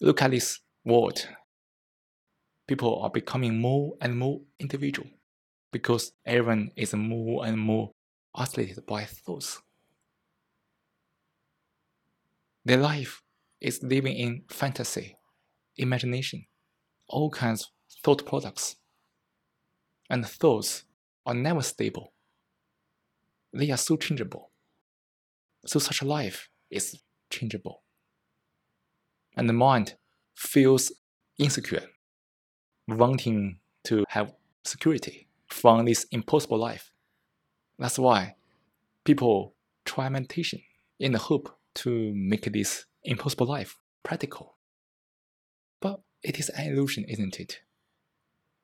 Look at this world. People are becoming more and more individual because everyone is more and more isolated by thoughts. Their life is living in fantasy, imagination, all kinds of thought products. And thoughts are never stable. They are so changeable. So such a life is changeable. And the mind feels insecure, wanting to have security from this impossible life. That's why people try meditation in the hope to make this impossible life practical. But it is an illusion, isn't it?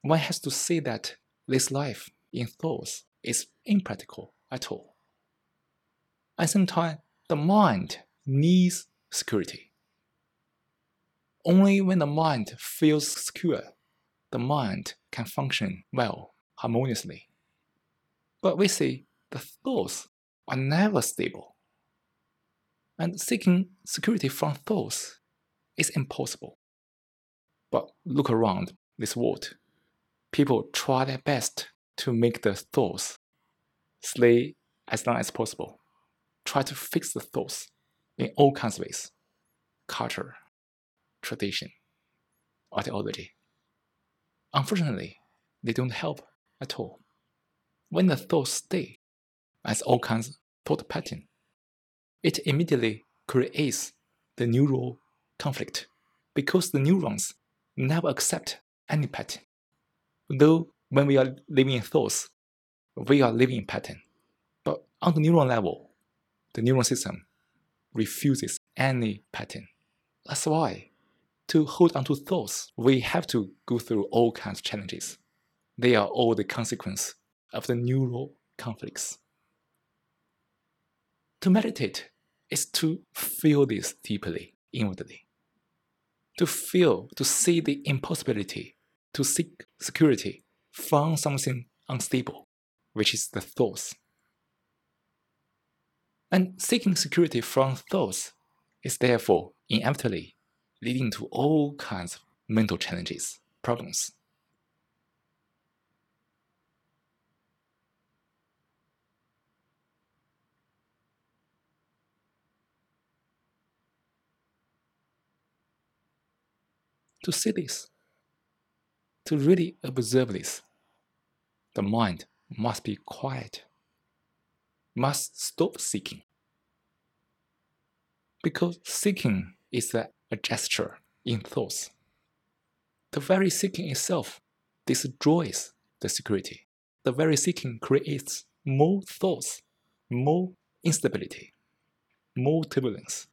One has to see that this life in thoughts is impractical at all. At the same time, the mind needs security. Only when the mind feels secure, the mind can function well, harmoniously. But we see the thoughts are never stable. And seeking security from thoughts is impossible. But look around this world. People try their best to make the thoughts stay as long as possible. Try to fix the thoughts in all kinds of ways culture, tradition, ideology. Unfortunately, they don't help at all. When the thoughts stay as all kinds of thought pattern, it immediately creates the neural conflict because the neurons never accept any pattern. Though when we are living in thoughts, we are living in pattern. But on the neuron level, the neuron system refuses any pattern. That's why to hold on to thoughts, we have to go through all kinds of challenges. They are all the consequence of the neural conflicts. To meditate is to feel this deeply, inwardly. To feel, to see the impossibility, to seek security from something unstable, which is the thoughts. And seeking security from thoughts is therefore inevitably leading to all kinds of mental challenges, problems. To see this, to really observe this, the mind must be quiet, must stop seeking. Because seeking is a a gesture in thoughts. The very seeking itself destroys the security. The very seeking creates more thoughts, more instability, more turbulence.